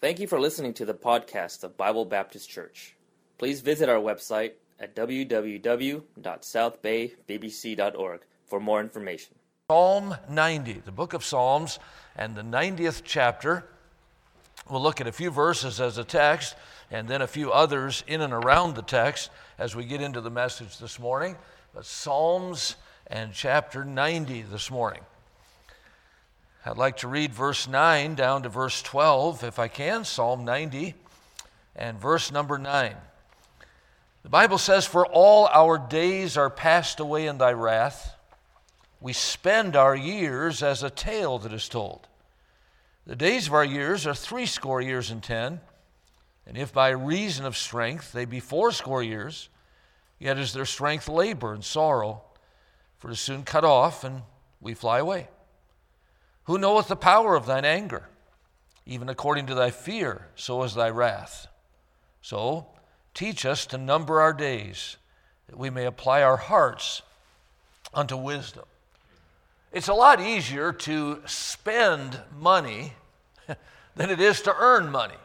Thank you for listening to the podcast of Bible Baptist Church. Please visit our website at www.southbaybbc.org for more information. Psalm 90, the book of Psalms, and the 90th chapter. We'll look at a few verses as a text and then a few others in and around the text as we get into the message this morning. But Psalms and chapter 90 this morning. I'd like to read verse 9 down to verse 12, if I can, Psalm 90 and verse number 9. The Bible says, For all our days are passed away in thy wrath. We spend our years as a tale that is told. The days of our years are threescore years and ten, and if by reason of strength they be fourscore years, yet is their strength labor and sorrow, for it is soon cut off, and we fly away. Who knoweth the power of thine anger? Even according to thy fear, so is thy wrath. So teach us to number our days, that we may apply our hearts unto wisdom. It's a lot easier to spend money than it is to earn money.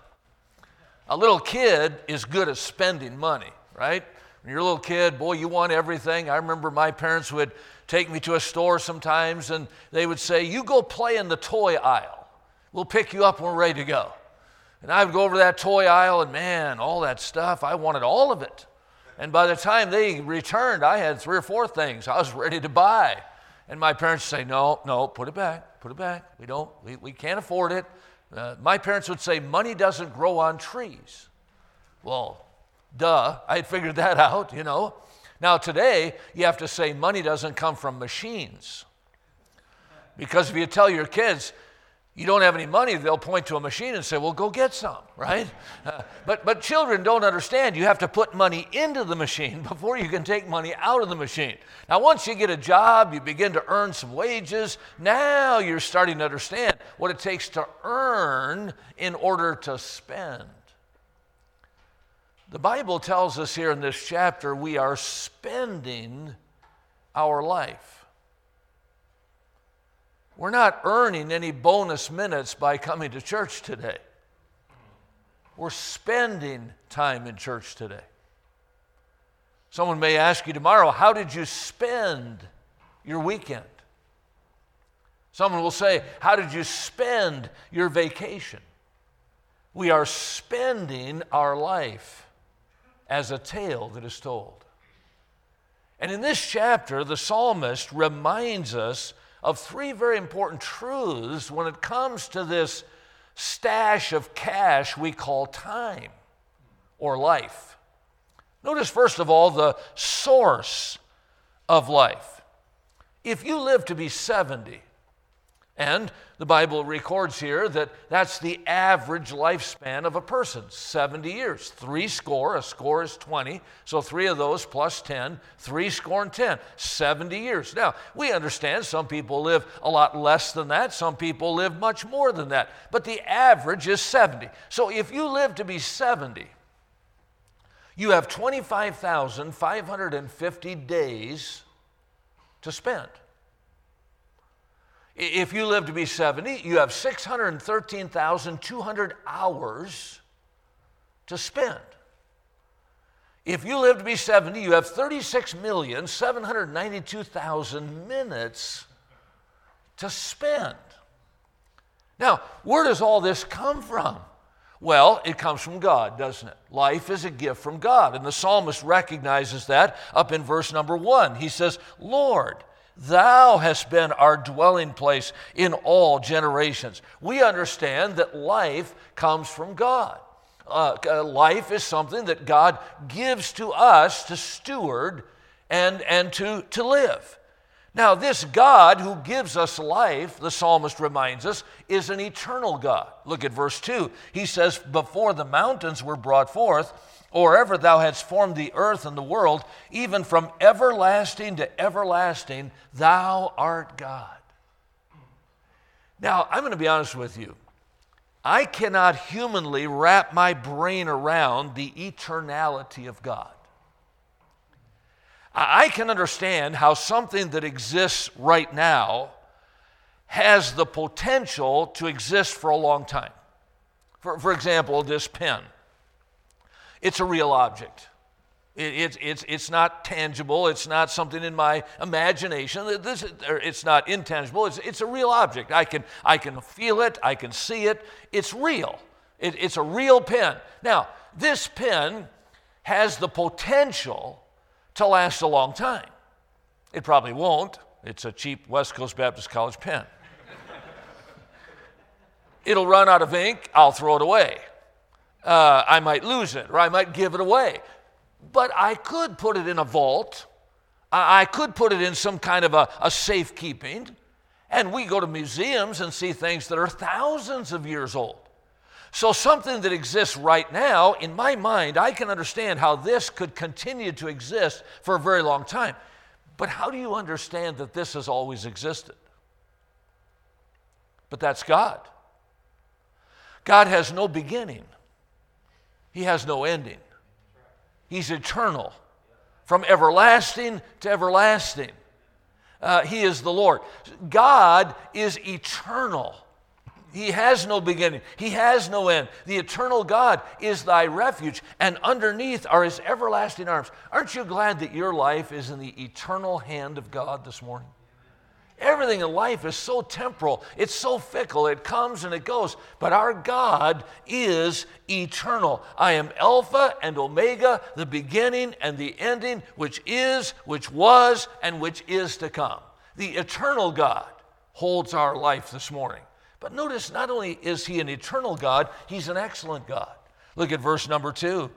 A little kid is good at spending money, right? When you're a little kid, boy, you want everything. I remember my parents would take me to a store sometimes and they would say, You go play in the toy aisle. We'll pick you up when we're ready to go. And I would go over to that toy aisle and man, all that stuff, I wanted all of it. And by the time they returned, I had three or four things I was ready to buy. And my parents say, No, no, put it back, put it back. We don't, we, we can't afford it. Uh, my parents would say, Money doesn't grow on trees. Well, duh, I had figured that out, you know. Now, today, you have to say money doesn't come from machines. Because if you tell your kids, you don't have any money, they'll point to a machine and say, well, go get some, right? Uh, but, but children don't understand. You have to put money into the machine before you can take money out of the machine. Now, once you get a job, you begin to earn some wages. Now you're starting to understand what it takes to earn in order to spend. The Bible tells us here in this chapter we are spending our life. We're not earning any bonus minutes by coming to church today. We're spending time in church today. Someone may ask you tomorrow, How did you spend your weekend? Someone will say, How did you spend your vacation? We are spending our life as a tale that is told. And in this chapter, the psalmist reminds us of three very important truths when it comes to this stash of cash we call time or life. Notice, first of all, the source of life. If you live to be 70, and the Bible records here that that's the average lifespan of a person 70 years. Three score, a score is 20, so three of those plus 10, three score and 10, 70 years. Now, we understand some people live a lot less than that, some people live much more than that, but the average is 70. So if you live to be 70, you have 25,550 days to spend. If you live to be 70, you have 613,200 hours to spend. If you live to be 70, you have 36,792,000 minutes to spend. Now, where does all this come from? Well, it comes from God, doesn't it? Life is a gift from God. And the psalmist recognizes that up in verse number one. He says, Lord, Thou hast been our dwelling place in all generations. We understand that life comes from God. Uh, uh, life is something that God gives to us to steward and, and to, to live. Now, this God who gives us life, the psalmist reminds us, is an eternal God. Look at verse 2. He says, Before the mountains were brought forth, or ever thou hadst formed the earth and the world, even from everlasting to everlasting, thou art God. Now, I'm going to be honest with you. I cannot humanly wrap my brain around the eternality of God. I can understand how something that exists right now has the potential to exist for a long time. For, for example, this pen. It's a real object. It, it, it's, it's not tangible. It's not something in my imagination. This, it's not intangible. It's, it's a real object. I can, I can feel it. I can see it. It's real. It, it's a real pen. Now, this pen has the potential to last a long time. It probably won't. It's a cheap West Coast Baptist College pen. It'll run out of ink. I'll throw it away. Uh, I might lose it or I might give it away. But I could put it in a vault. I could put it in some kind of a, a safekeeping. And we go to museums and see things that are thousands of years old. So, something that exists right now, in my mind, I can understand how this could continue to exist for a very long time. But how do you understand that this has always existed? But that's God. God has no beginning, He has no ending. He's eternal, from everlasting to everlasting. Uh, he is the Lord. God is eternal. He has no beginning. He has no end. The eternal God is thy refuge, and underneath are his everlasting arms. Aren't you glad that your life is in the eternal hand of God this morning? Everything in life is so temporal, it's so fickle, it comes and it goes. But our God is eternal. I am Alpha and Omega, the beginning and the ending, which is, which was, and which is to come. The eternal God holds our life this morning. But notice, not only is he an eternal God, he's an excellent God. Look at verse number two.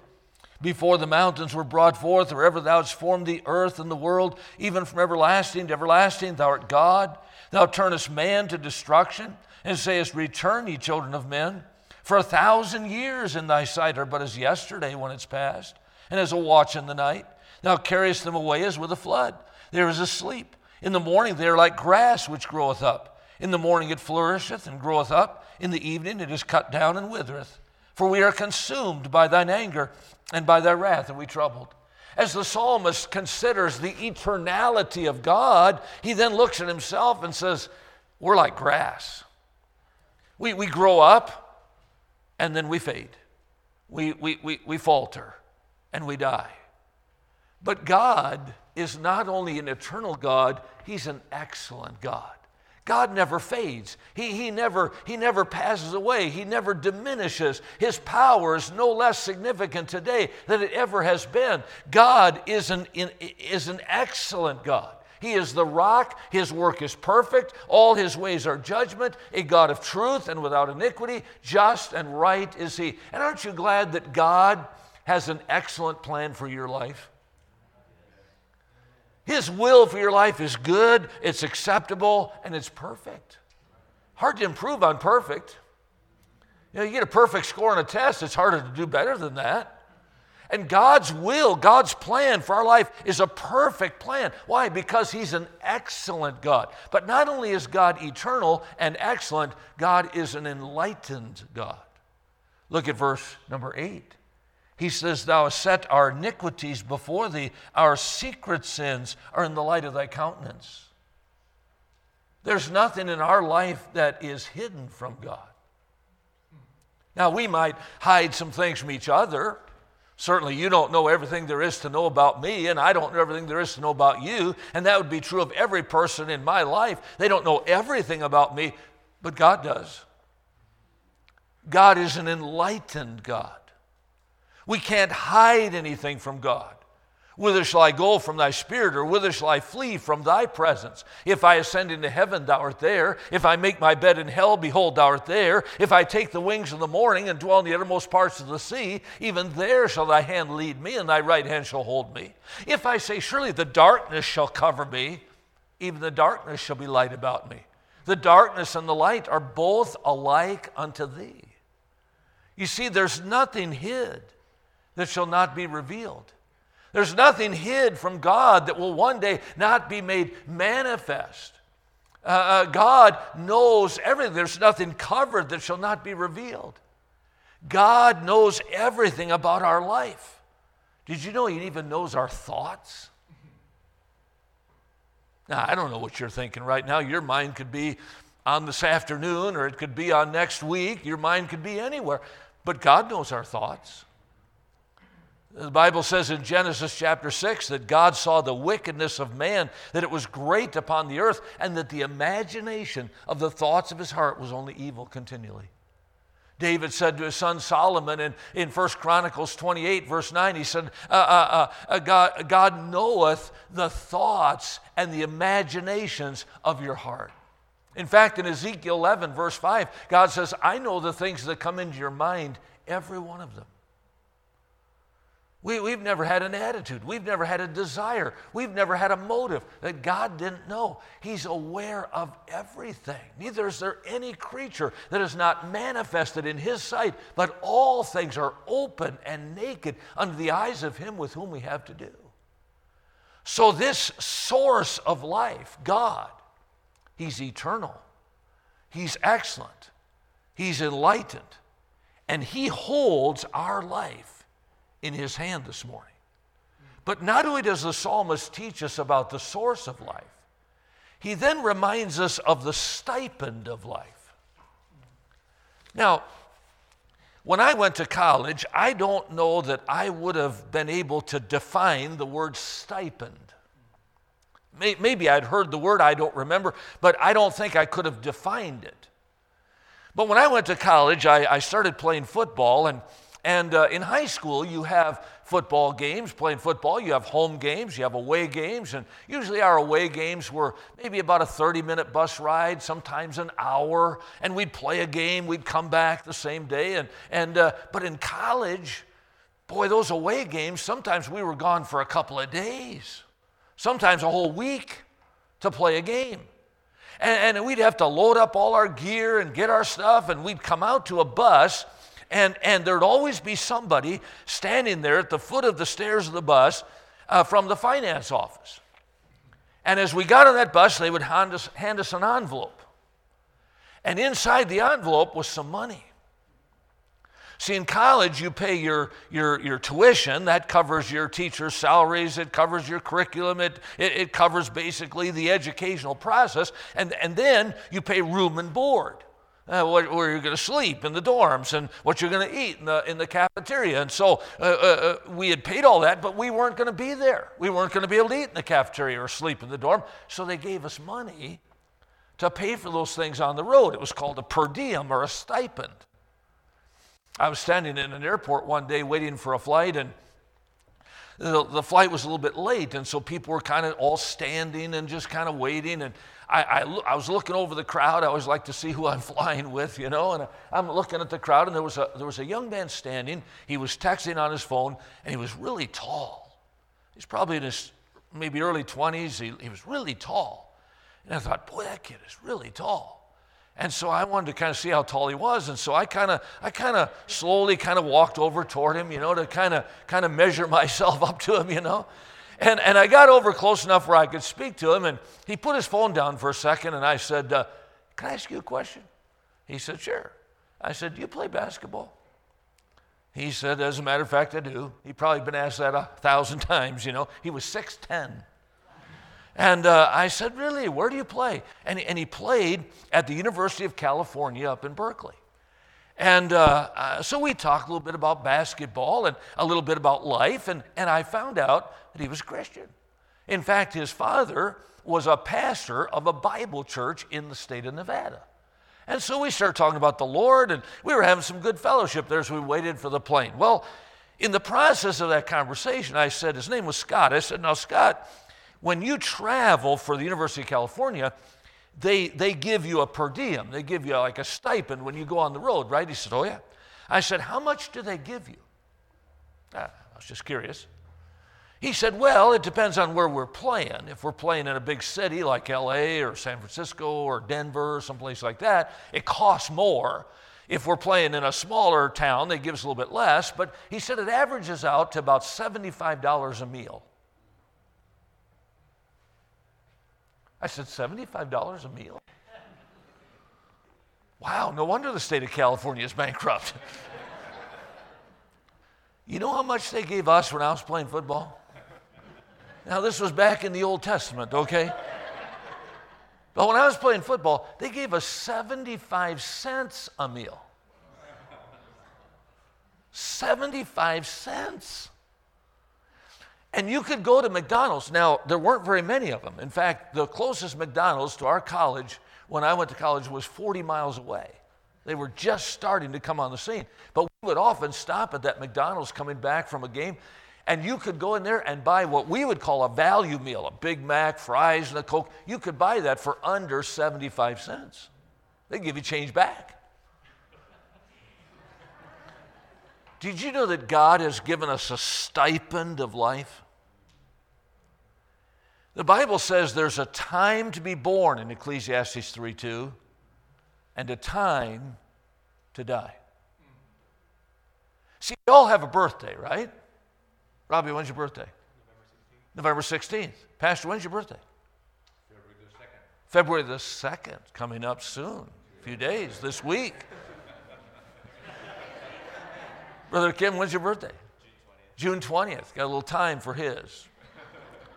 Before the mountains were brought forth, or ever thou hast formed the earth and the world, even from everlasting to everlasting, thou art God. Thou turnest man to destruction, and sayest, Return, ye children of men. For a thousand years in thy sight are but as yesterday when it's past, and as a watch in the night. Thou carriest them away as with a flood. There is a sleep. In the morning they are like grass which groweth up. In the morning it flourisheth and groweth up. In the evening it is cut down and withereth. For we are consumed by thine anger, and by thy wrath are we troubled. As the psalmist considers the eternality of God, he then looks at himself and says, We're like grass. We, we grow up and then we fade. We, we, we, we falter and we die. But God is not only an eternal God, He's an excellent God. God never fades. He, he, never, he never passes away. He never diminishes. His power is no less significant today than it ever has been. God is an, is an excellent God. He is the rock. His work is perfect. All his ways are judgment. A God of truth and without iniquity. Just and right is he. And aren't you glad that God has an excellent plan for your life? His will for your life is good, it's acceptable, and it's perfect. Hard to improve on perfect. You know, you get a perfect score on a test, it's harder to do better than that. And God's will, God's plan for our life is a perfect plan. Why? Because He's an excellent God. But not only is God eternal and excellent, God is an enlightened God. Look at verse number eight. He says, Thou hast set our iniquities before thee, our secret sins are in the light of thy countenance. There's nothing in our life that is hidden from God. Now, we might hide some things from each other. Certainly, you don't know everything there is to know about me, and I don't know everything there is to know about you. And that would be true of every person in my life. They don't know everything about me, but God does. God is an enlightened God. We can't hide anything from God. Whither shall I go from thy spirit, or whither shall I flee from thy presence? If I ascend into heaven, thou art there. If I make my bed in hell, behold, thou art there. If I take the wings of the morning and dwell in the uttermost parts of the sea, even there shall thy hand lead me, and thy right hand shall hold me. If I say, Surely the darkness shall cover me, even the darkness shall be light about me. The darkness and the light are both alike unto thee. You see, there's nothing hid that shall not be revealed. There's nothing hid from God that will one day not be made manifest. Uh, uh, God knows everything. There's nothing covered that shall not be revealed. God knows everything about our life. Did you know He even knows our thoughts? Now, I don't know what you're thinking right now. Your mind could be on this afternoon or it could be on next week. Your mind could be anywhere. But God knows our thoughts. The Bible says in Genesis chapter 6 that God saw the wickedness of man, that it was great upon the earth, and that the imagination of the thoughts of his heart was only evil continually. David said to his son Solomon in, in 1 Chronicles 28, verse 9, he said, uh, uh, uh, uh, God, God knoweth the thoughts and the imaginations of your heart. In fact, in Ezekiel 11, verse 5, God says, I know the things that come into your mind, every one of them. We, we've never had an attitude. We've never had a desire. We've never had a motive that God didn't know. He's aware of everything. Neither is there any creature that is not manifested in His sight, but all things are open and naked under the eyes of Him with whom we have to do. So, this source of life, God, He's eternal, He's excellent, He's enlightened, and He holds our life in his hand this morning. But not only does the psalmist teach us about the source of life, he then reminds us of the stipend of life. Now, when I went to college, I don't know that I would have been able to define the word stipend. Maybe I'd heard the word, I don't remember, but I don't think I could have defined it. But when I went to college, I, I started playing football, and and uh, in high school, you have football games, playing football. You have home games, you have away games. And usually, our away games were maybe about a 30 minute bus ride, sometimes an hour. And we'd play a game, we'd come back the same day. And, and, uh, but in college, boy, those away games, sometimes we were gone for a couple of days, sometimes a whole week to play a game. And, and we'd have to load up all our gear and get our stuff, and we'd come out to a bus and, and there'd always be somebody standing there at the foot of the stairs of the bus uh, from the finance office. And as we got on that bus, they would hand us, hand us an envelope. And inside the envelope was some money. See, in college, you pay your, your, your tuition. That covers your teacher's salaries, it covers your curriculum, it, it, it covers basically the educational process. And, and then you pay room and board uh, where, you're going to sleep in the dorms and what you're going to eat in the, in the cafeteria. And so uh, uh, uh we had paid all that, but we weren't going to be there. We weren't going to be able to eat in the cafeteria or sleep in the dorm. So they gave us money to pay for those things on the road. It was called a per diem or a stipend. I was standing in an airport one day waiting for a flight, and the, the flight was a little bit late, and so people were kind of all standing and just kind of waiting. And I, I, I, was looking over the crowd. I always like to see who I'm flying with, you know. And I'm looking at the crowd, and there was a, there was a young man standing. He was texting on his phone, and he was really tall. He's probably in his maybe early 20s. He, he was really tall. And I thought, boy, that kid is really tall. And so I wanted to kind of see how tall he was. And so I kind of, I kind of slowly kind of walked over toward him, you know, to kind of, kind of measure myself up to him, you know. And, and I got over close enough where I could speak to him, and he put his phone down for a second, and I said, uh, Can I ask you a question? He said, Sure. I said, Do you play basketball? He said, As a matter of fact, I do. He'd probably been asked that a thousand times, you know. He was 6'10. And uh, I said, Really? Where do you play? And, and he played at the University of California up in Berkeley. And uh, uh, so we talked a little bit about basketball and a little bit about life, and, and I found out that he was a Christian. In fact, his father was a pastor of a Bible church in the state of Nevada. And so we started talking about the Lord, and we were having some good fellowship there as we waited for the plane. Well, in the process of that conversation, I said, his name was Scott. I said, Now, Scott, when you travel for the University of California, they, they give you a per diem. They give you like a stipend when you go on the road, right? He said, Oh, yeah. I said, How much do they give you? Ah, I was just curious. He said, Well, it depends on where we're playing. If we're playing in a big city like LA or San Francisco or Denver or someplace like that, it costs more. If we're playing in a smaller town, they give us a little bit less. But he said it averages out to about $75 a meal. I said, $75 a meal? Wow, no wonder the state of California is bankrupt. you know how much they gave us when I was playing football? Now, this was back in the Old Testament, okay? But when I was playing football, they gave us 75 cents a meal. 75 cents. And you could go to McDonald's. Now, there weren't very many of them. In fact, the closest McDonald's to our college when I went to college was 40 miles away. They were just starting to come on the scene. But we would often stop at that McDonald's coming back from a game, and you could go in there and buy what we would call a value meal a Big Mac, fries, and a Coke. You could buy that for under 75 cents. They'd give you change back. Did you know that God has given us a stipend of life? The Bible says there's a time to be born in Ecclesiastes 3 2 and a time to die. See, we all have a birthday, right? Robbie, when's your birthday? November 16th. November 16th. Pastor, when's your birthday? February the 2nd. February the 2nd, coming up soon, a few days, this week. Brother Kim, when's your birthday? June 20th. June 20th. Got a little time for his.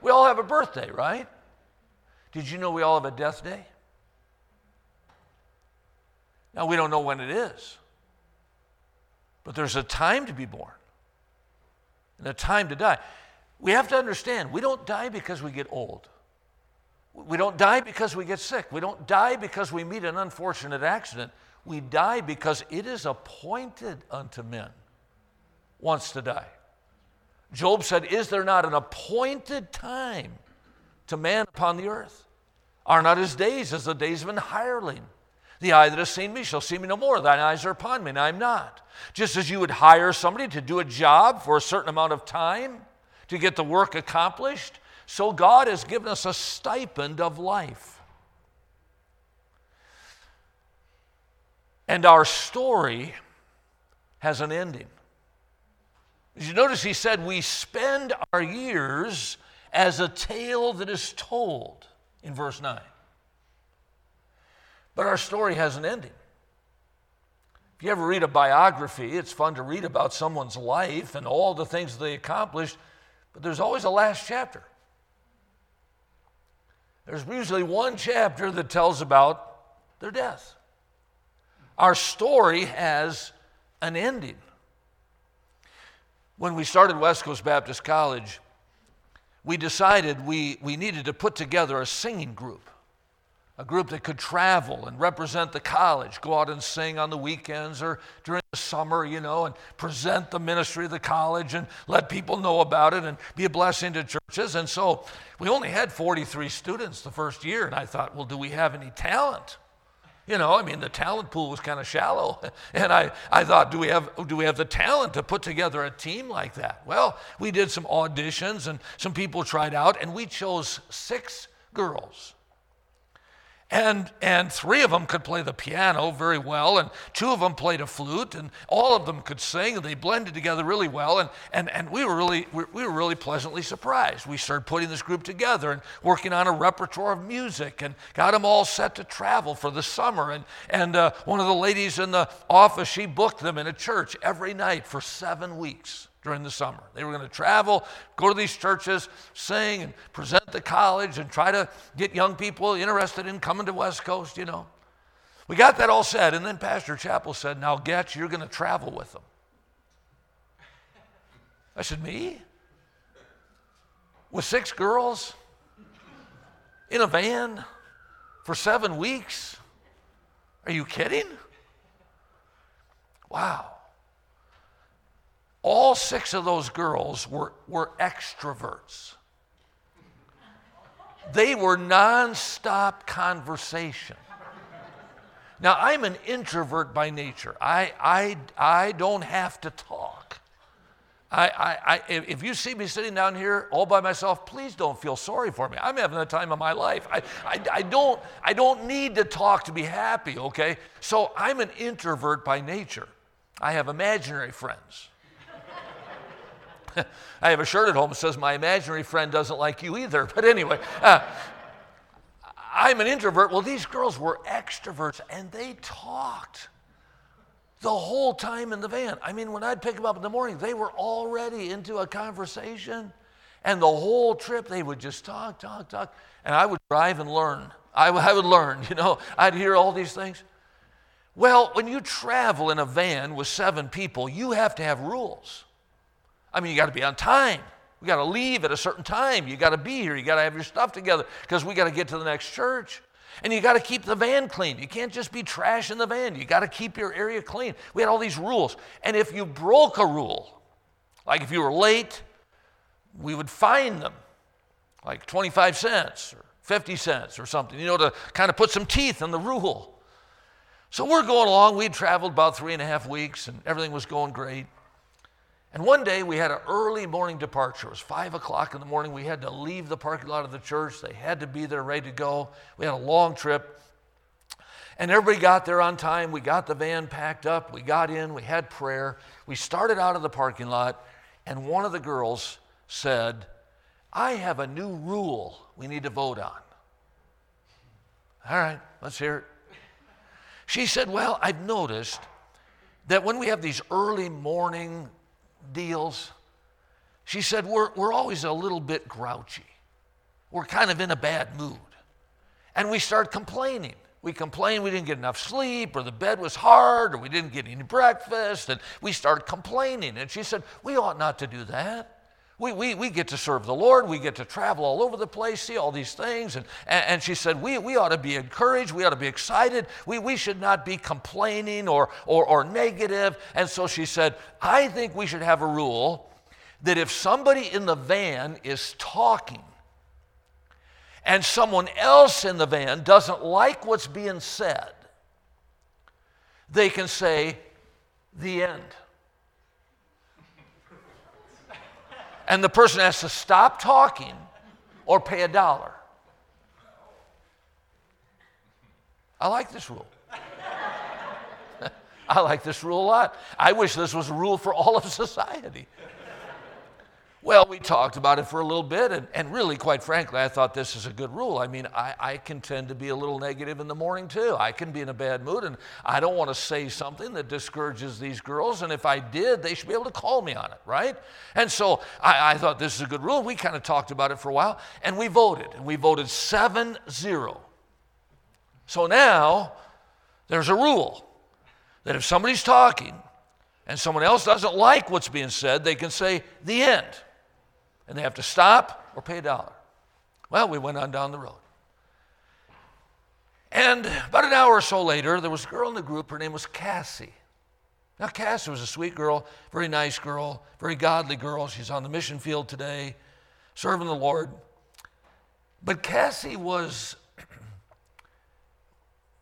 We all have a birthday, right? Did you know we all have a death day? Now, we don't know when it is, but there's a time to be born and a time to die. We have to understand we don't die because we get old. We don't die because we get sick. We don't die because we meet an unfortunate accident. We die because it is appointed unto men once to die. Job said, Is there not an appointed time to man upon the earth? Are not his days as the days of an hireling? The eye that has seen me shall see me no more. Thine eyes are upon me, and I am not. Just as you would hire somebody to do a job for a certain amount of time to get the work accomplished, so God has given us a stipend of life. And our story has an ending. Did you notice he said, We spend our years as a tale that is told in verse 9. But our story has an ending. If you ever read a biography, it's fun to read about someone's life and all the things they accomplished, but there's always a last chapter. There's usually one chapter that tells about their death. Our story has an ending when we started West Coast Baptist College, we decided we, we needed to put together a singing group, a group that could travel and represent the college, go out and sing on the weekends or during the summer, you know, and present the ministry of the college and let people know about it and be a blessing to churches. And so we only had 43 students the first year, and I thought, well, do we have any talent? You know, I mean, the talent pool was kind of shallow. And I, I thought, do we, have, do we have the talent to put together a team like that? Well, we did some auditions and some people tried out, and we chose six girls and, and three of them could play the piano very well, and two of them played a flute, and all of them could sing, and they blended together really well. And, and, and we, were really, we were really pleasantly surprised. We started putting this group together and working on a repertoire of music and got them all set to travel for the summer. And, and uh, one of the ladies in the office, she booked them in a church every night for seven weeks during the summer. They were going to travel, go to these churches, sing, and present the college, and try to get young people interested in coming to West Coast, you know. We got that all said, and then Pastor Chappell said, Now, Goetsch, you're going to travel with them. I said, Me? With six girls? In a van? For seven weeks? Are you kidding? Wow. All six of those girls were, were extroverts. They were nonstop conversation. Now, I'm an introvert by nature. I, I, I don't have to talk. I, I, I, if you see me sitting down here all by myself, please don't feel sorry for me. I'm having the time of my life. I, I, I, don't, I don't need to talk to be happy, okay? So I'm an introvert by nature. I have imaginary friends. I have a shirt at home that says, My imaginary friend doesn't like you either. But anyway, uh, I'm an introvert. Well, these girls were extroverts and they talked the whole time in the van. I mean, when I'd pick them up in the morning, they were already into a conversation. And the whole trip, they would just talk, talk, talk. And I would drive and learn. I, I would learn, you know, I'd hear all these things. Well, when you travel in a van with seven people, you have to have rules. I mean, you got to be on time. We got to leave at a certain time. You got to be here. You got to have your stuff together because we got to get to the next church. And you got to keep the van clean. You can't just be trash in the van. You got to keep your area clean. We had all these rules. And if you broke a rule, like if you were late, we would fine them like 25 cents or 50 cents or something, you know, to kind of put some teeth in the rule. So we're going along. We'd traveled about three and a half weeks and everything was going great. And one day we had an early morning departure. It was five o'clock in the morning. We had to leave the parking lot of the church. They had to be there ready to go. We had a long trip. And everybody got there on time. We got the van packed up. We got in. We had prayer. We started out of the parking lot. And one of the girls said, I have a new rule we need to vote on. All right, let's hear it. She said, Well, I've noticed that when we have these early morning deals. She said, we're, we're always a little bit grouchy. We're kind of in a bad mood. And we start complaining. We complain we didn't get enough sleep, or the bed was hard, or we didn't get any breakfast, and we start complaining. And she said, We ought not to do that. We, we, we get to serve the Lord. We get to travel all over the place, see all these things. And, and, and, she said, we, we ought to be encouraged. We ought to be excited. We, we should not be complaining or, or, or negative. And so she said, I think we should have a rule that if somebody in the van is talking and someone else in the van doesn't like what's being said, they can say, the end. And the person has to stop talking or pay a dollar. I like this rule. I like this rule a lot. I wish this was a rule for all of society. Well, we talked about it for a little bit, and, and really, quite frankly, I thought this is a good rule. I mean, I, I can tend to be a little negative in the morning too. I can be in a bad mood, and I don't want to say something that discourages these girls, and if I did, they should be able to call me on it, right? And so I, I thought this is a good rule. We kind of talked about it for a while, and we voted, and we voted 7 0. So now there's a rule that if somebody's talking and someone else doesn't like what's being said, they can say, the end and they have to stop or pay a dollar. Well, we went on down the road. And about an hour or so later, there was a girl in the group. Her name was Cassie. Now, Cassie was a sweet girl, very nice girl, very godly girl. She's on the mission field today, serving the Lord. But Cassie was,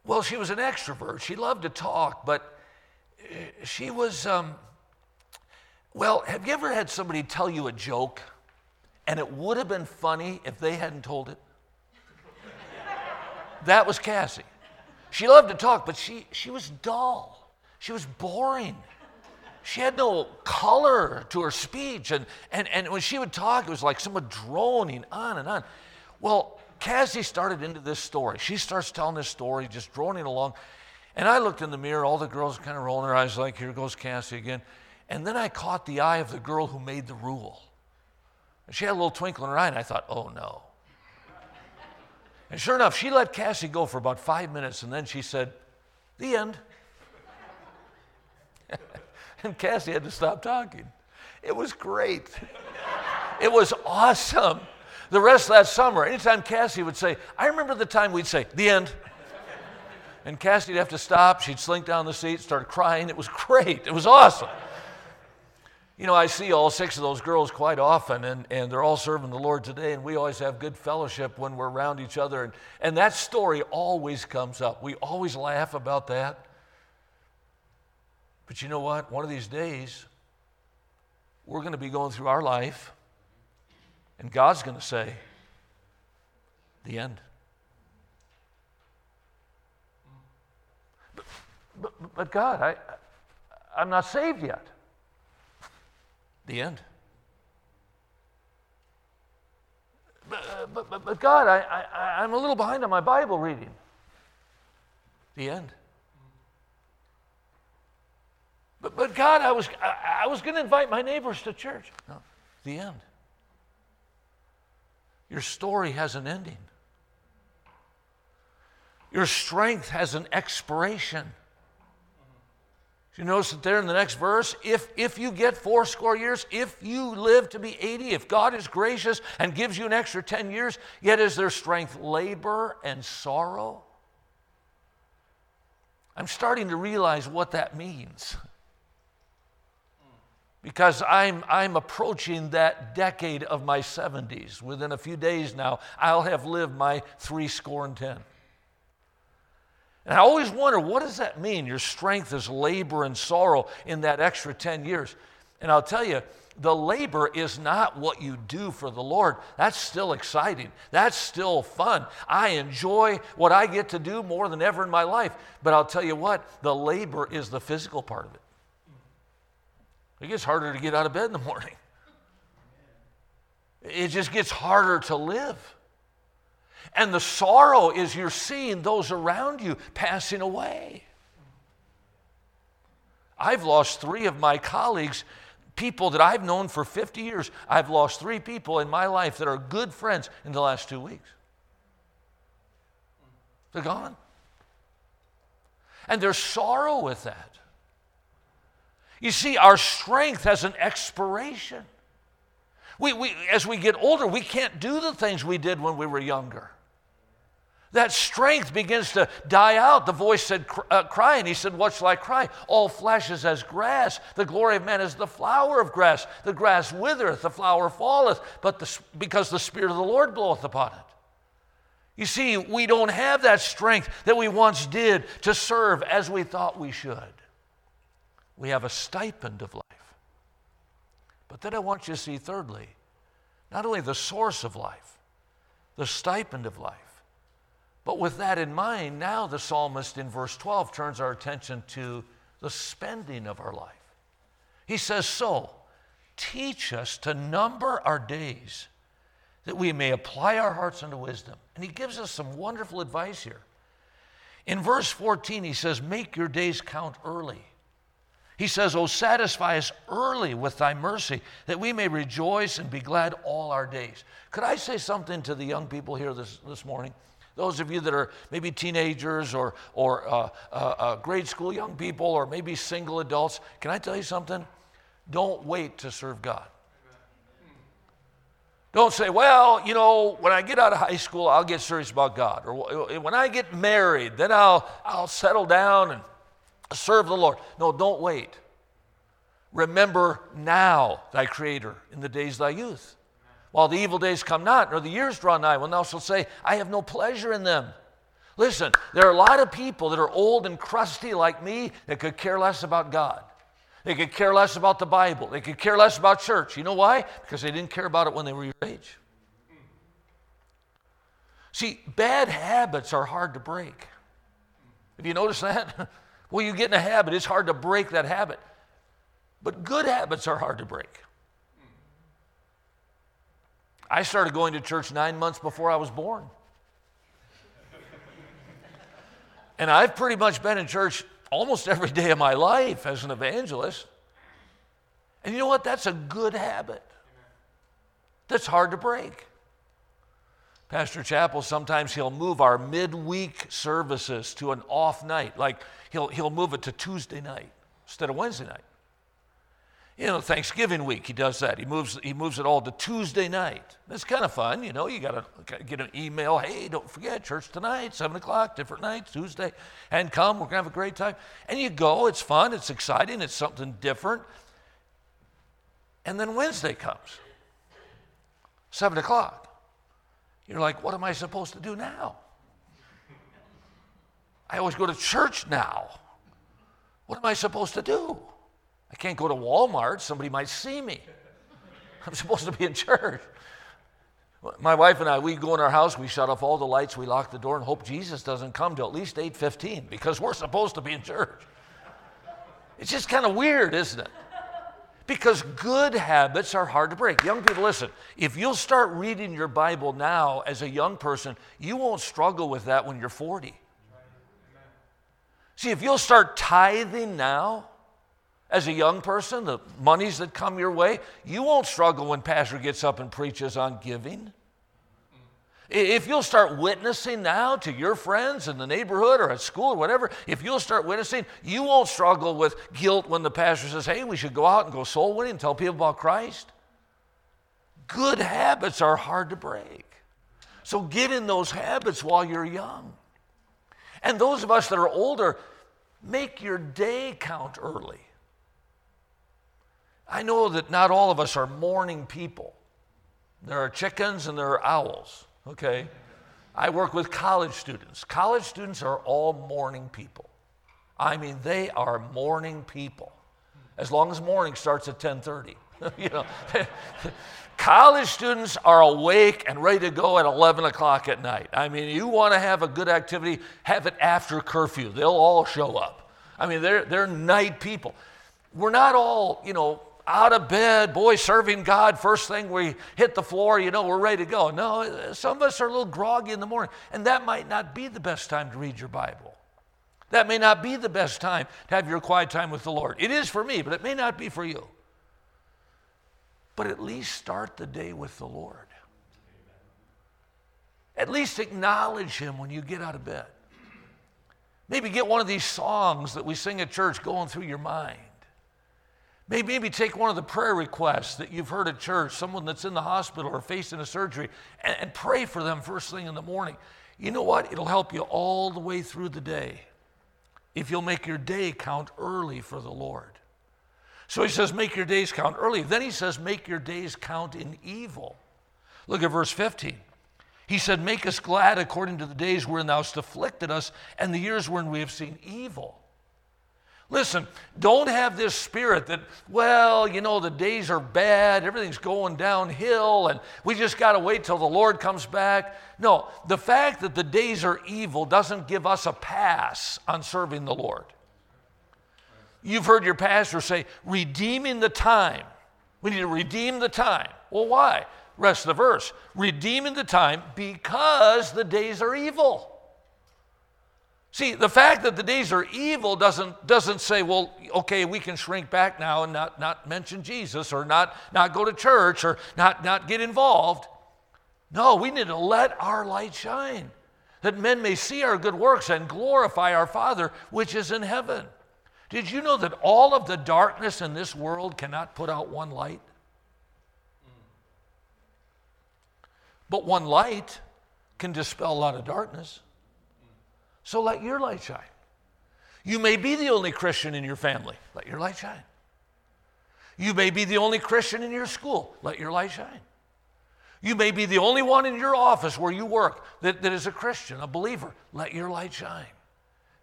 well, she was an extrovert. She loved to talk, but she was, um, well, have you ever had somebody tell you a joke? And it would have been funny if they hadn't told it. that was Cassie. She loved to talk, but she, she was dull. She was boring. She had no color to her speech. And, and, and when she would talk, it was like someone droning on and on. Well, Cassie started into this story. She starts telling this story, just droning along. And I looked in the mirror, all the girls kind of rolling their eyes, like, here goes Cassie again. And then I caught the eye of the girl who made the rule. And she had a little twinkle in her eye, and I thought, oh no. And sure enough, she let Cassie go for about five minutes, and then she said, the end. and Cassie had to stop talking. It was great. it was awesome. The rest of that summer, anytime Cassie would say, I remember the time we'd say, the end. And Cassie'd have to stop. She'd slink down the seat, start crying. It was great. It was awesome. You know, I see all six of those girls quite often, and, and they're all serving the Lord today, and we always have good fellowship when we're around each other. And, and that story always comes up. We always laugh about that. But you know what? One of these days, we're going to be going through our life, and God's going to say, the end. But, but, but God, I, I'm not saved yet. The end. Uh, but, but, but God, I, I, I'm a little behind on my Bible reading. The end. But, but God, I was, I, I was going to invite my neighbors to church. No, the end. Your story has an ending. Your strength has an expiration. You notice that there in the next verse, if, if you get four score years, if you live to be 80, if God is gracious and gives you an extra 10 years, yet is there strength labor and sorrow? I'm starting to realize what that means. Because I'm, I'm approaching that decade of my 70s. Within a few days now, I'll have lived my three score and ten. And I always wonder, what does that mean? Your strength is labor and sorrow in that extra 10 years. And I'll tell you, the labor is not what you do for the Lord. That's still exciting. That's still fun. I enjoy what I get to do more than ever in my life. But I'll tell you what, the labor is the physical part of it. It gets harder to get out of bed in the morning, it just gets harder to live. And the sorrow is you're seeing those around you passing away. I've lost three of my colleagues, people that I've known for 50 years. I've lost three people in my life that are good friends in the last two weeks. They're gone. And there's sorrow with that. You see, our strength has an expiration. We, we, as we get older, we can't do the things we did when we were younger that strength begins to die out. The voice said, uh, Cry, and he said, What shall I cry? All flesh is as grass. The glory of man is the flower of grass. The grass withereth, the flower falleth, but the, because the Spirit of the Lord bloweth upon it. You see, we don't have that strength that we once did to serve as we thought we should. We have a stipend of life. But then I want you to see, thirdly, not only the source of life, the stipend of life but with that in mind, now the psalmist in verse 12 turns our attention to the spending of our life. He says, So, teach us to number our days that we may apply our hearts unto wisdom. And he gives us some wonderful advice here. In verse 14, he says, Make your days count early. He says, Oh, satisfy us early with thy mercy, that we may rejoice and be glad all our days. Could I say something to the young people here this, this morning? Those of you that are maybe teenagers or, or uh, uh, uh, grade school young people or maybe single adults, can I tell you something? Don't wait to serve God. Don't say, well, you know, when I get out of high school, I'll get serious about God. Or when I get married, then I'll, I'll settle down and serve the Lord. No, don't wait. Remember now thy Creator in the days of thy youth while the evil days come not, nor the years draw nigh, when thou shalt say, I have no pleasure in them. Listen, there are a lot of people that are old and crusty like me that could care less about God. They could care less about the Bible. They could care less about church. You know why? Because they didn't care about it when they were your age. See, bad habits are hard to break. Have you noticed that? well, you get in a habit, it's hard to break that habit. But good habits are hard to break. I started going to church nine months before I was born. and I've pretty much been in church almost every day of my life as an evangelist. And you know what? That's a good habit. That's hard to break. Pastor Chappell, sometimes he'll move our midweek services to an off night. Like he'll, he'll move it to Tuesday night instead of Wednesday night. You know, Thanksgiving week, he does that. He moves, he moves it all to Tuesday night. It's kind of fun, you know. You got to get an email, hey, don't forget, church tonight, 7 o'clock, different nights, Tuesday, and come, we're going to have a great time. And you go, it's fun, it's exciting, it's something different. And then Wednesday comes, 7 o'clock. You're like, what am I supposed to do now? I always go to church now. What am I supposed to do? I can't go to Walmart. Somebody might see me. I'm supposed to be in church. My wife and I, we go in our house, we shut off all the lights, we lock the door, and hope Jesus doesn't come till at least 8:15 because we're supposed to be in church. It's just kind of weird, isn't it? Because good habits are hard to break. Young people, listen, if you'll start reading your Bible now as a young person, you won't struggle with that when you're 40. See, if you'll start tithing now, as a young person, the monies that come your way, you won't struggle when pastor gets up and preaches on giving. If you'll start witnessing now to your friends in the neighborhood or at school or whatever, if you'll start witnessing, you won't struggle with guilt when the pastor says, hey, we should go out and go soul winning and tell people about Christ. Good habits are hard to break. So get in those habits while you're young. And those of us that are older, make your day count early. I know that not all of us are morning people. There are chickens and there are owls okay? I work with college students. College students are all morning people. I mean, they are morning people. As long as morning starts at 10:30. you know, college students are awake and ready to go at 11 o'clock at night. I mean, you want to have a good activity, have it after curfew. They'll all show up. I mean, they're, they're night people. We're not all, you know, out of bed, boy, serving God, first thing we hit the floor, you know, we're ready to go. No, some of us are a little groggy in the morning, and that might not be the best time to read your Bible. That may not be the best time to have your quiet time with the Lord. It is for me, but it may not be for you. But at least start the day with the Lord. At least acknowledge Him when you get out of bed. Maybe get one of these songs that we sing at church going through your mind. Maybe, maybe take one of the prayer requests that you've heard at church, someone that's in the hospital or facing a surgery, and, and pray for them first thing in the morning. You know what? It'll help you all the way through the day if you'll make your day count early for the Lord. So he says, make your days count early. Then he says, make your days count in evil. Look at verse 15. He said, Make us glad according to the days wherein thou hast afflicted us, and the years wherein we have seen evil. Listen, don't have this spirit that, well, you know, the days are bad, everything's going downhill, and we just got to wait till the Lord comes back. No, the fact that the days are evil doesn't give us a pass on serving the Lord. You've heard your pastor say, redeeming the time. We need to redeem the time. Well, why? Rest of the verse. Redeeming the time because the days are evil. See, the fact that the days are evil doesn't, doesn't say, well, okay, we can shrink back now and not, not mention Jesus or not, not go to church or not, not get involved. No, we need to let our light shine, that men may see our good works and glorify our Father which is in heaven. Did you know that all of the darkness in this world cannot put out one light? But one light can dispel a lot of darkness. So let your light shine. You may be the only Christian in your family. Let your light shine. You may be the only Christian in your school. Let your light shine. You may be the only one in your office where you work that, that is a Christian, a believer. Let your light shine.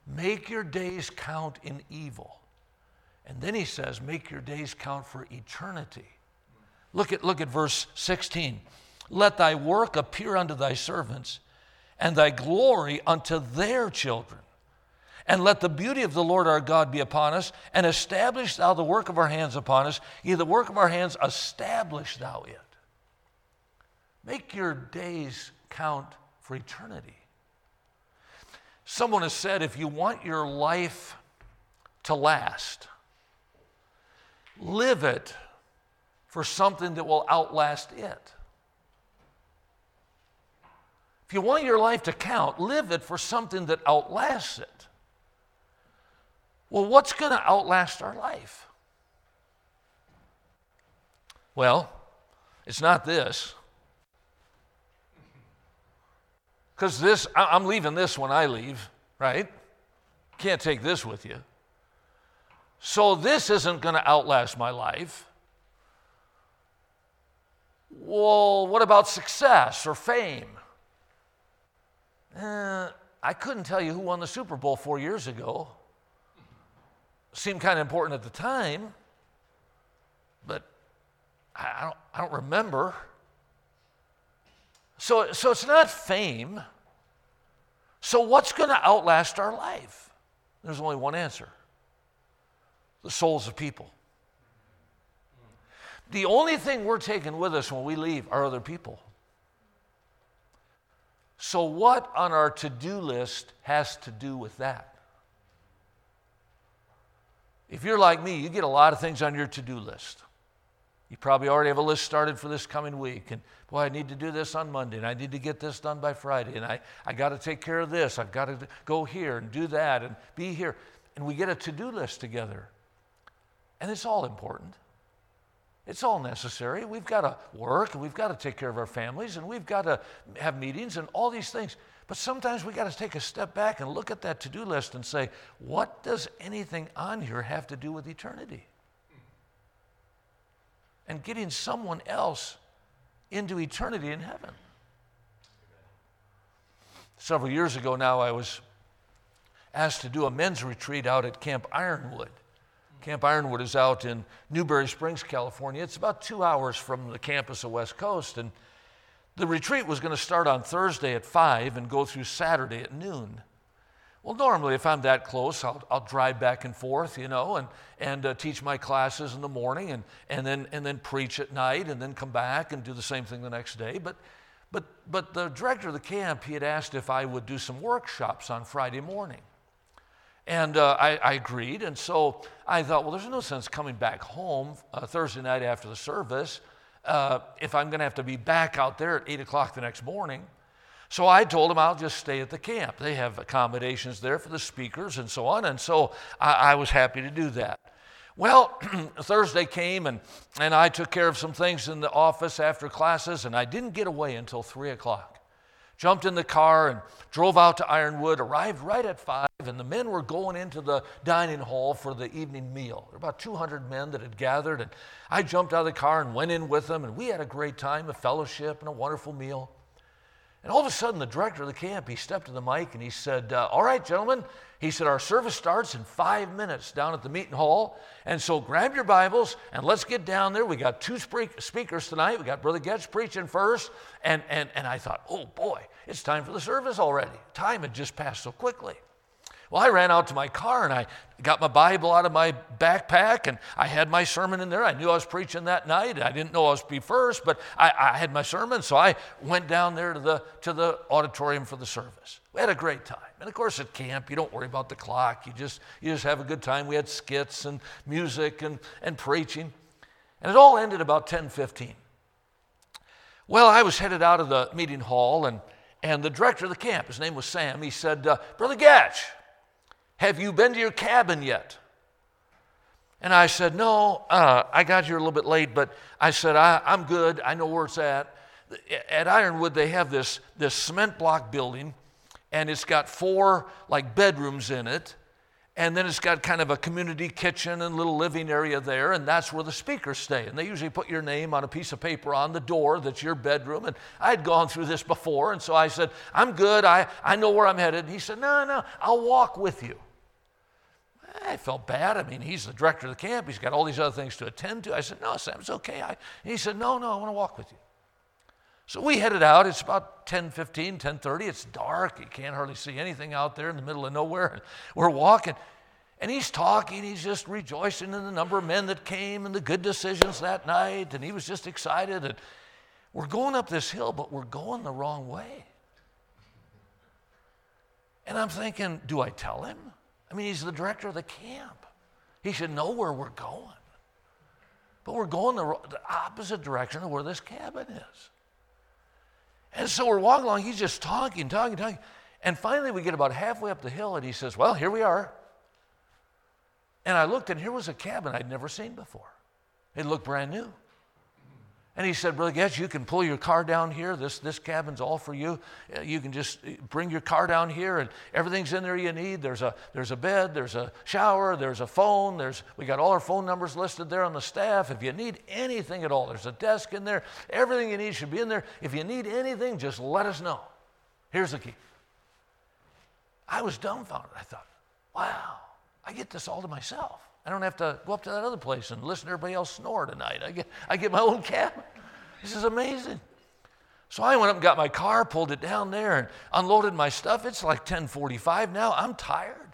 Make your days count in evil. And then he says, make your days count for eternity. Look at, look at verse 16. Let thy work appear unto thy servants and thy glory unto their children. And let the beauty of the Lord our God be upon us, and establish thou the work of our hands upon us. Yea, the work of our hands, establish thou it. Make your days count for eternity. Someone has said if you want your life to last, live it for something that will outlast it. If you want your life to count, live it for something that outlasts it. Well, what's going to outlast our life? Well, it's not this. Because this, I'm leaving this when I leave, right? Can't take this with you. So this isn't going to outlast my life. Well, what about success or fame? Uh, I couldn't tell you who won the Super Bowl four years ago. Seemed kind of important at the time, but I don't, I don't remember. So, so it's not fame. So, what's going to outlast our life? There's only one answer the souls of people. The only thing we're taking with us when we leave are other people. So, what on our to do list has to do with that? If you're like me, you get a lot of things on your to do list. You probably already have a list started for this coming week. And boy, I need to do this on Monday, and I need to get this done by Friday, and I, I got to take care of this. I've got to go here and do that and be here. And we get a to do list together. And it's all important. It's all necessary. We've got to work, and we've got to take care of our families, and we've got to have meetings and all these things. But sometimes we got to take a step back and look at that to do list and say, what does anything on here have to do with eternity? And getting someone else into eternity in heaven. Several years ago now, I was asked to do a men's retreat out at Camp Ironwood. Camp Ironwood is out in Newberry Springs, California. It's about two hours from the campus of West Coast. And the retreat was going to start on Thursday at 5 and go through Saturday at noon. Well, normally, if I'm that close, I'll, I'll drive back and forth, you know, and, and uh, teach my classes in the morning and, and, then, and then preach at night and then come back and do the same thing the next day. But, but, but the director of the camp, he had asked if I would do some workshops on Friday morning. And uh, I, I, agreed. And so I thought, well, there's no sense coming back home uh, Thursday night after the service uh, if I'm going to have to be back out there at 8 o'clock the next morning. So I told him I'll just stay at the camp. They have accommodations there for the speakers and so on. And so I, I was happy to do that. Well, Thursday came and, and I took care of some things in the office after classes, and I didn't get away until 3 o'clock jumped in the car and drove out to Ironwood, arrived right at 5, and the men were going into the dining hall for the evening meal. There were about 200 men that had gathered, and I jumped out of the car and went in with them, and we had a great time, a fellowship, and a wonderful meal. And all of a sudden, the director of the camp, he stepped to the mic and he said, uh, All right, gentlemen, he said, Our service starts in five minutes down at the meeting hall. And so grab your Bibles and let's get down there. We got two speakers tonight. We got Brother Goetsch preaching first. And, and, and I thought, Oh boy, it's time for the service already. Time had just passed so quickly. Well, I ran out to my car and I got my Bible out of my backpack and I had my sermon in there. I knew I was preaching that night. I didn't know I was be first, but I, I had my sermon, so I went down there to the, to the auditorium for the service. We had a great time. And of course, at camp, you don't worry about the clock. You just, you just have a good time. We had skits and music and, and preaching. And it all ended about 10:15. Well, I was headed out of the meeting hall, and, and the director of the camp, his name was Sam, he said, uh, Brother Goetsch, have you been to your cabin yet? And I said, No, uh, I got here a little bit late, but I said, I, am good. I know where it's at. At Ironwood, they have this, this cement block building, and it's got four like bedrooms in it. And then it's got kind of a community kitchen and little living area there, and that's where the speakers stay. And they usually put your name on a piece of paper on the door that's your bedroom. And I'd gone through this before, and so I said, I'm good. I, I know where I'm headed. And he said, No, no, I'll walk with you. I felt bad. I mean, he's the director of the camp. He's got all these other things to attend to. I said, No, Sam, it's okay. I, he said, No, no, I want to walk with you. So we headed out. It's about 10, 15, 10, 30. It's dark. You can't hardly see anything out there in the middle of nowhere. We're walking. And he's talking. He's just rejoicing in the number of men that came and the good decisions that night. And he was just excited. And we're going up this hill, but we're going the wrong way. And I'm thinking, do I tell him? I mean, he's the director of the camp. He should know where we're going. But we're going the, the opposite direction of where this cabin is. And so we're walking along, he's just talking, talking, talking. And finally, we get about halfway up the hill, and he says, Well, here we are. And I looked, and here was a cabin I'd never seen before. It looked brand new. And he said, Brother Goetsch, you can pull your car down here. This, this cabin's all for you. Uh, you can just uh, bring your car down here, and everything's in there you need. There's a, there's a bed, there's a shower, there's a phone. There's, we got all our phone numbers listed there on the staff. If you need anything at all, there's a desk in there. Everything you need should be in there. If you need anything, just let us know. Here's the key. I was dumbfounded. I thought, wow, I get this all to myself. I don't have to go up to that other place and listen to everybody else snore tonight. I get, I get my own cabin. This is amazing. So I went up and got my car, pulled it down there, and unloaded my stuff. It's like 10:45 now. I'm tired,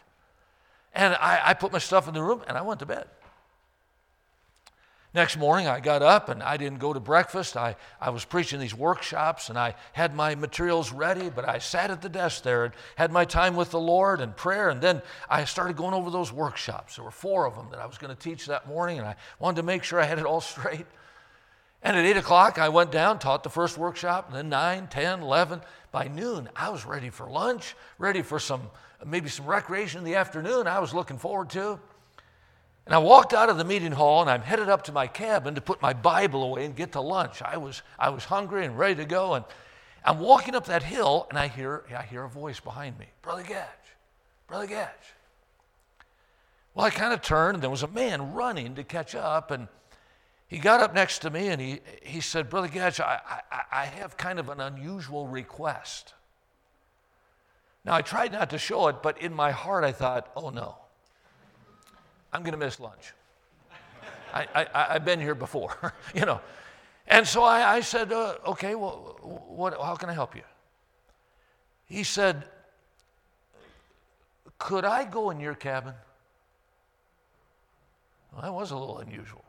and I, I put my stuff in the room and I went to bed. Next morning, I got up and I didn't go to breakfast. I, I was preaching these workshops and I had my materials ready, but I sat at the desk there and had my time with the Lord and prayer. And then I started going over those workshops. There were four of them that I was going to teach that morning, and I wanted to make sure I had it all straight. And at 8 o'clock, I went down, taught the first workshop, and then 9, 10, 11. By noon, I was ready for lunch, ready for some maybe some recreation in the afternoon I was looking forward to. And I walked out of the meeting hall and I'm headed up to my cabin to put my Bible away and get to lunch. I was, I was hungry and ready to go. And I'm walking up that hill and I hear, I hear a voice behind me Brother Goetsch, Brother Goetsch. Well, I kind of turned and there was a man running to catch up. And he got up next to me and he, he said, Brother Goetsch, I, I, I have kind of an unusual request. Now, I tried not to show it, but in my heart I thought, oh no. I'm going to miss lunch. I, I, have been here before, you know. And so I, I said, uh, okay, well, what, how can I help you? He said, could I go in your cabin? Well, that was a little unusual.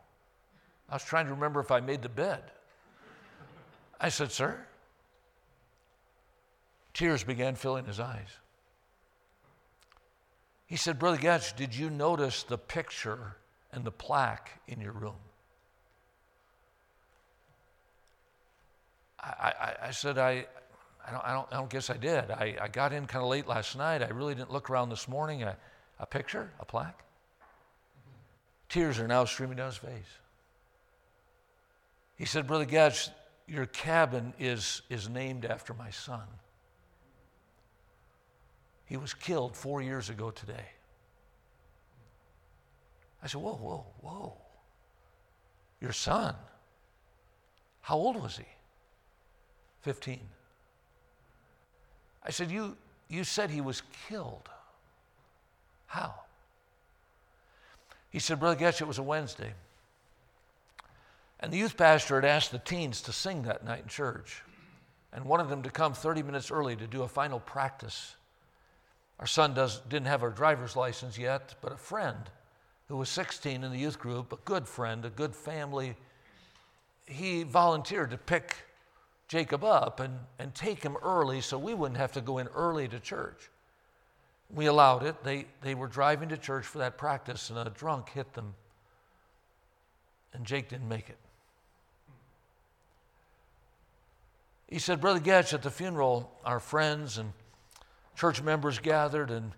I was trying to remember if I made the bed. I said, sir. Tears began filling his eyes. He said, Brother Goetsch, did you notice the picture and the plaque in your room? I, I, I said, I, I, don't, I, don't, I don't guess I did. I, I got in kind of late last night. I really didn't look around this morning. A, a picture, a plaque. Tears are now streaming down his face. He said, Brother Goetsch, your cabin is, is named after my son. He was killed four years ago today. I said, Whoa, whoa, whoa. Your son? How old was he? 15. I said, You, you said he was killed. How? He said, Brother Goetsch, it was a Wednesday. And the youth pastor had asked the teens to sing that night in church and wanted them to come 30 minutes early to do a final practice our son does, didn't have a driver's license yet, but a friend who was 16 in the youth group, a good friend, a good family, he volunteered to pick Jacob up and, and take him early so we wouldn't have to go in early to church. We allowed it. They, they were driving to church for that practice, and a drunk hit them, and Jake didn't make it. He said, Brother Goetsch, at the funeral, our friends and church members gathered and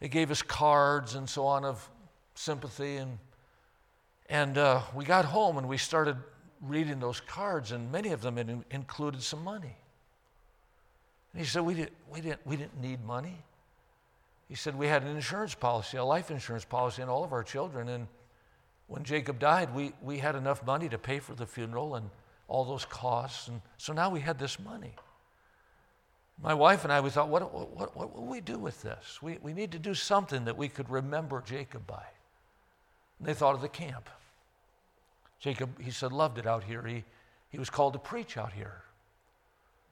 they gave us cards and so on of sympathy. And, and uh, we got home and we started reading those cards, and many of them had included some money. And he said, we, did, we, didn't, we didn't need money. He said, We had an insurance policy, a life insurance policy on all of our children. And when Jacob died, we, we had enough money to pay for the funeral and all those costs. And so now we had this money. My wife and I, we thought, what, what, what will we do with this? We, we need to do something that we could remember Jacob by. And they thought of the camp. Jacob, he said, loved it out here. He, he was called to preach out here.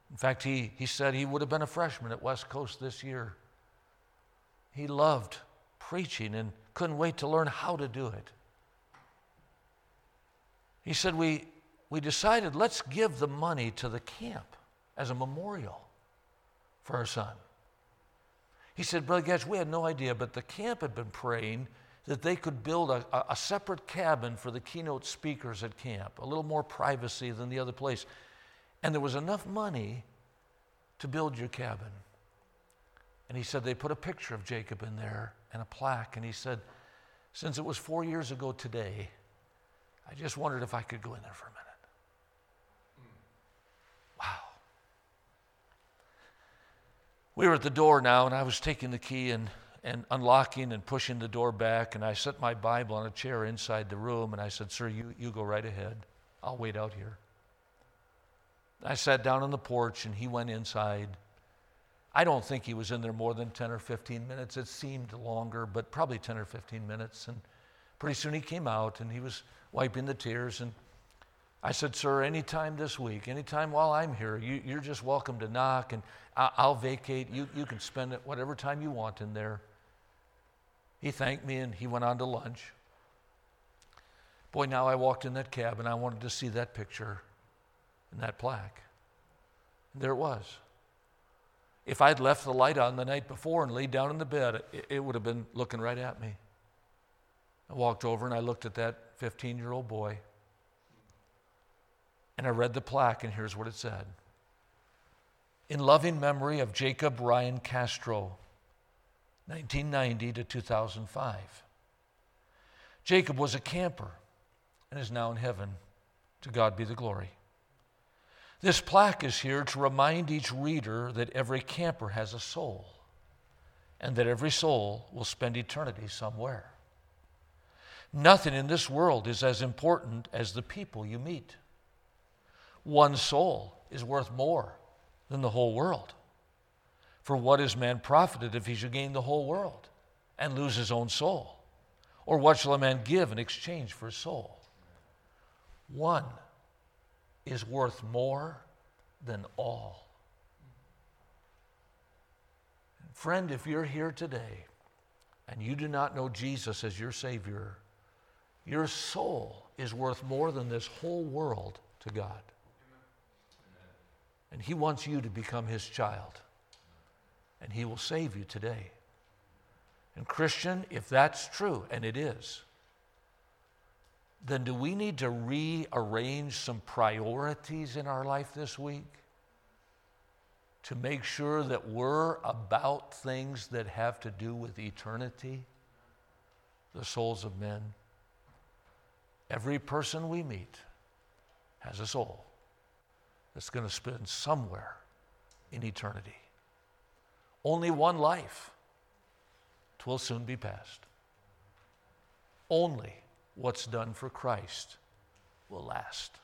In fact, he, he said he would have been a freshman at West Coast this year. He loved preaching and couldn't wait to learn how to do it. He said, We, we decided let's give the money to the camp as a memorial for our son. He said, Brother Goetsch, we had no idea, but the camp had been praying that they could build a, a, separate cabin for the keynote speakers at camp, a little more privacy than the other place. And there was enough money to build your cabin. And he said they put a picture of Jacob in there and a plaque. And he said, since it was four years ago today, I just wondered if I could go in there for a minute. We were at the door now, and I was taking the key and, and unlocking and pushing the door back. And I set my Bible on a chair inside the room, and I said, Sir, you, you go right ahead. I'll wait out here. I sat down on the porch, and he went inside. I don't think he was in there more than 10 or 15 minutes. It seemed longer, but probably 10 or 15 minutes. And pretty soon he came out, and he was wiping the tears. And I said, Sir, anytime this week, anytime while I'm here, you, are just welcome to knock and I'll vacate. You, you can spend it whatever time you want in there. He thanked me and he went on to lunch. Boy, now I walked in that cabin. I wanted to see that picture and that plaque. And there it was. If I'd left the light on the night before and laid down in the bed, it, it would have been looking right at me. I walked over and I looked at that 15 year old boy. And I read the plaque, and here's what it said In loving memory of Jacob Ryan Castro, 1990 to 2005. Jacob was a camper and is now in heaven. To God be the glory. This plaque is here to remind each reader that every camper has a soul and that every soul will spend eternity somewhere. Nothing in this world is as important as the people you meet. One soul is worth more than the whole world. For what is man profited if he should gain the whole world and lose his own soul? Or what shall a man give in exchange for his soul? One is worth more than all. Friend, if you're here today and you do not know Jesus as your Savior, your soul is worth more than this whole world to God. And He wants you to become His child. And He will save you today. And, Christian, if that's true, and it is, then do we need to rearrange some priorities in our life this week to make sure that we're about things that have to do with eternity, the souls of men? Every person we meet has a soul that's going to spend somewhere in eternity. Only one life. Twill soon be past. Only what's done for Christ will last.